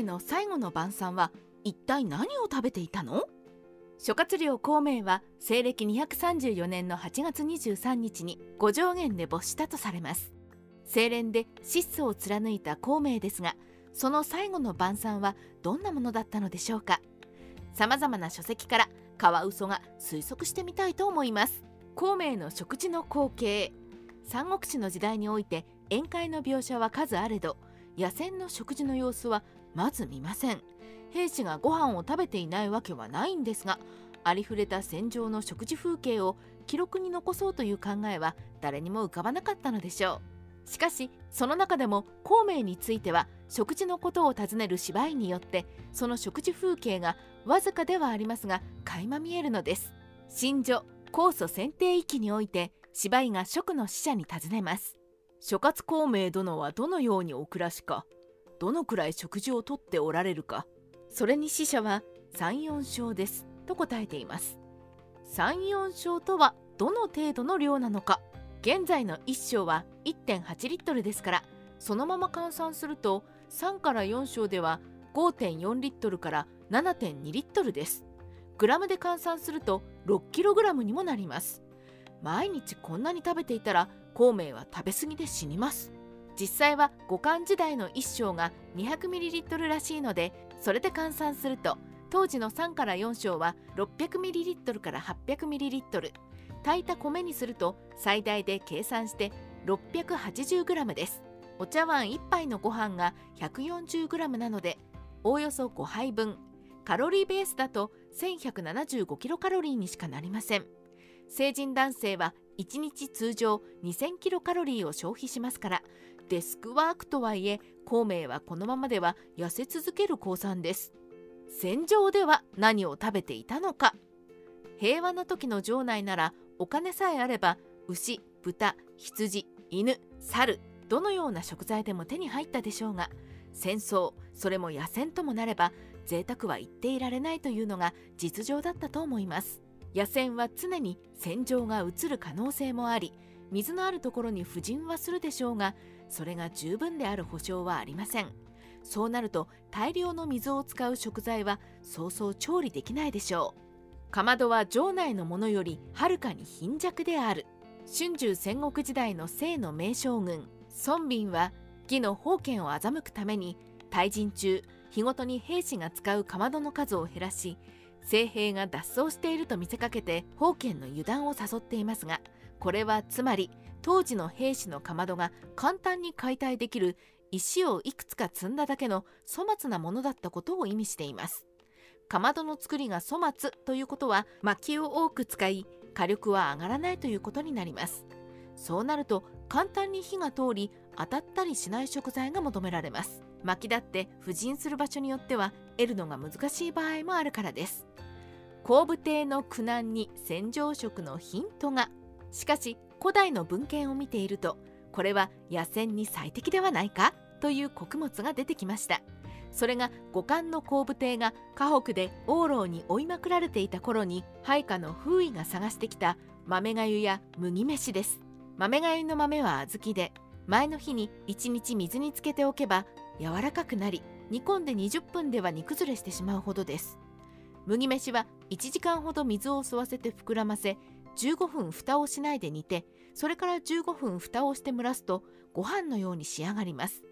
明の最後の晩餐は一体何を食べていたの？諸葛亮孔明は西暦234年の8月23日に五条原で没したとされます。清廉で質素を貫いた孔明ですがその最後の晩餐はどんなものだったのでしょうか？さまざまな書籍からカワウソが推測してみたいと思います。孔明の食事の光景。三国志の時代において宴会の描写は数あれど野戦の食事の様子はまず見ません。兵士がご飯を食べていないわけはないんですがありふれた戦場の食事風景を記録に残そうという考えは誰にも浮かばなかったのでしょう。しかしその中でも孔明については食事のことを尋ねる芝居によってその食事風景がわずかではありますが垣間見えるのです。新女酵素選定域において芝居が蜀の使者に尋ねます。諸葛孔明殿はどのようにお暮らしか。どのくらい食事をとっておられるか？それに死者は34勝です。と答えています。34勝とはどの程度の量なのか？現在の1升は1.8リットルですからそのまま換算すると3から4升では5.4リットルから7.2リットルです。グラムで換算すると6キログラムにもなります。毎日こんなに食べていたら孔明は食べ過ぎで死にます。実際は五漢時代の1升が 200ml らしいのでそれで換算すると当時の3から4升は 600ml から 800ml 炊いた米にすると最大で計算して 680g です。お茶碗1杯のご飯が 140g なのでおおよそ5杯分。カロリーベースだと1175キロカロリーにしかなりません。成人男性は1日通常2000キロカロリーを消費しますからデスクワークとはいえ孔明はこのままでは痩せ続ける降参です。戦場では何を食べていたのか。平和な時の城内ならお金さえあれば牛豚羊犬猿どのような食材でも手に入ったでしょうが戦争それも野戦ともなれば贅沢は言っていられないというのが実情だったと思います。野戦は常に戦場が移る可能性もあり水のあるところに布陣はするでしょうがそれが十分である保証はありません。そうなると大量の水を使う食材はそうそう調理できないでしょう。かまどは城内のものよりはるかに貧弱である。春秋戦国時代の清の名将軍孫膑は義の封建を欺くために退陣中日ごとに兵士が使うかまどの数を減らし聖兵が脱走していると見せかけて封建の油断を誘っていますがこれはつまり当時の兵士のかまどが簡単に解体できる石をいくつか積んだだけの粗末なものだったことを意味しています。かまどの作りが粗末ということは薪を多く使い火力は上がらないということになります。そうなると簡単に火が通り当たったりしない食材が求められます。薪だって布陣する場所によっては得るのが難しい場合もあるからです。後部邸の苦難に戦場食のヒントがしかし古代の文献を見ているとこれは野戦に最適ではないか？という穀物が出てきました。それが五冠の後部邸が河北で往路に追いまくられていた頃に配下の風衣が探してきた豆がゆや麦飯です。豆がゆの豆は小豆で前の日に1日水につけておけば柔らかくなり煮込んで20分では煮崩れしてしまうほどです。麦飯は1時間ほど水を吸わせて膨らませ15分蓋をしないで煮てそれから15分蓋をして蒸らすとご飯のように仕上がります。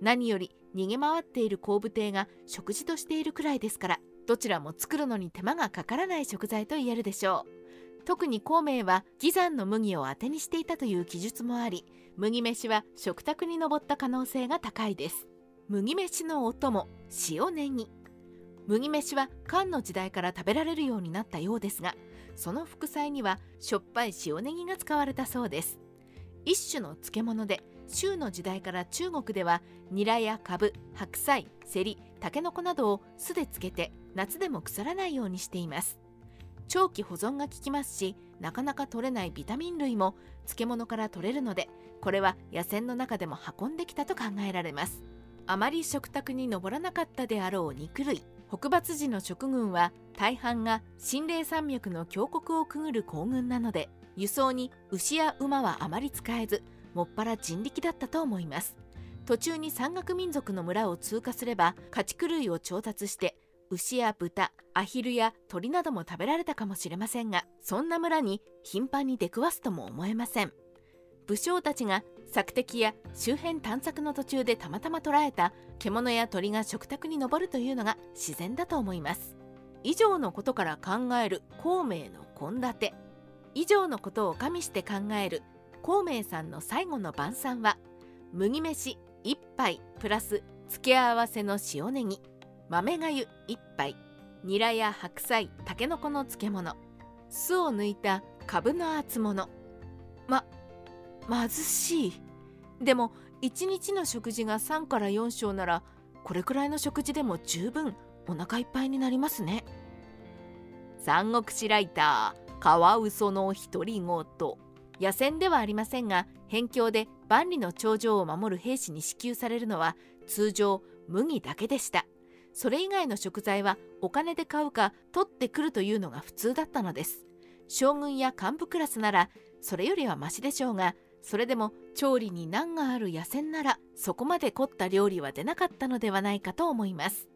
何より逃げ回っている後部艇が食事としているくらいですからどちらも作るのに手間がかからない食材と言えるでしょう。特に孔明は義山の麦を当てにしていたという記述もあり麦飯は食卓に上った可能性が高いです。麦飯のお供塩ネギ。麦飯は漢の時代から食べられるようになったようですがその副菜にはしょっぱい塩ネギが使われたそうです。一種の漬物で州の時代から中国ではニラやカブ白菜セリタケノコなどを酢で漬けて夏でも腐らないようにしています。長期保存が効きますしなかなか取れないビタミン類も漬物から取れるのでこれは野戦の中でも運んできたと考えられます。あまり食卓に上らなかったであろう肉類。北伐時の食軍は大半が心霊山脈の峡谷をくぐる行軍なので輸送に牛や馬はあまり使えずもっぱら人力だったと思います。途中に山岳民族の村を通過すれば家畜類を調達して牛や豚アヒルや鳥なども食べられたかもしれませんがそんな村に頻繁に出くわすとも思えません。武将たちが索敵や周辺探索の途中でたまたま捕らえた獣や鳥が食卓に上るというのが自然だと思います。以上のことから考える孔明の献立。以上のことを加味して考える孔明さんの最後の晩餐は麦飯1杯プラス付け合わせの塩ネギ豆がゆ1杯ニラや白菜たけのこの漬物酢を抜いたかぶの厚物。ま貧しい。でも1日の食事が3から4升ならこれくらいの食事でも十分お腹いっぱいになりますね。三国志ライターカワウソの独り言。野戦ではありませんが辺境で万里の長城を守る兵士に支給されるのは通常麦だけでした。それ以外の食材はお金で買うか取ってくるというのが普通だったのです。将軍や幹部クラスならそれよりはマシでしょうがそれでも調理に難がある野戦ならそこまで凝った料理は出なかったのではないかと思います。